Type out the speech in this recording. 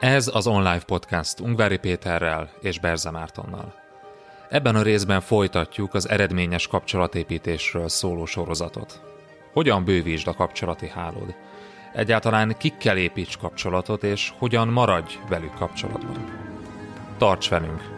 Ez az online podcast Ungvári Péterrel és Berze Mártonnal. Ebben a részben folytatjuk az eredményes kapcsolatépítésről szóló sorozatot. Hogyan bővítsd a kapcsolati hálód? Egyáltalán kikkel építs kapcsolatot, és hogyan maradj velük kapcsolatban? Tarts velünk!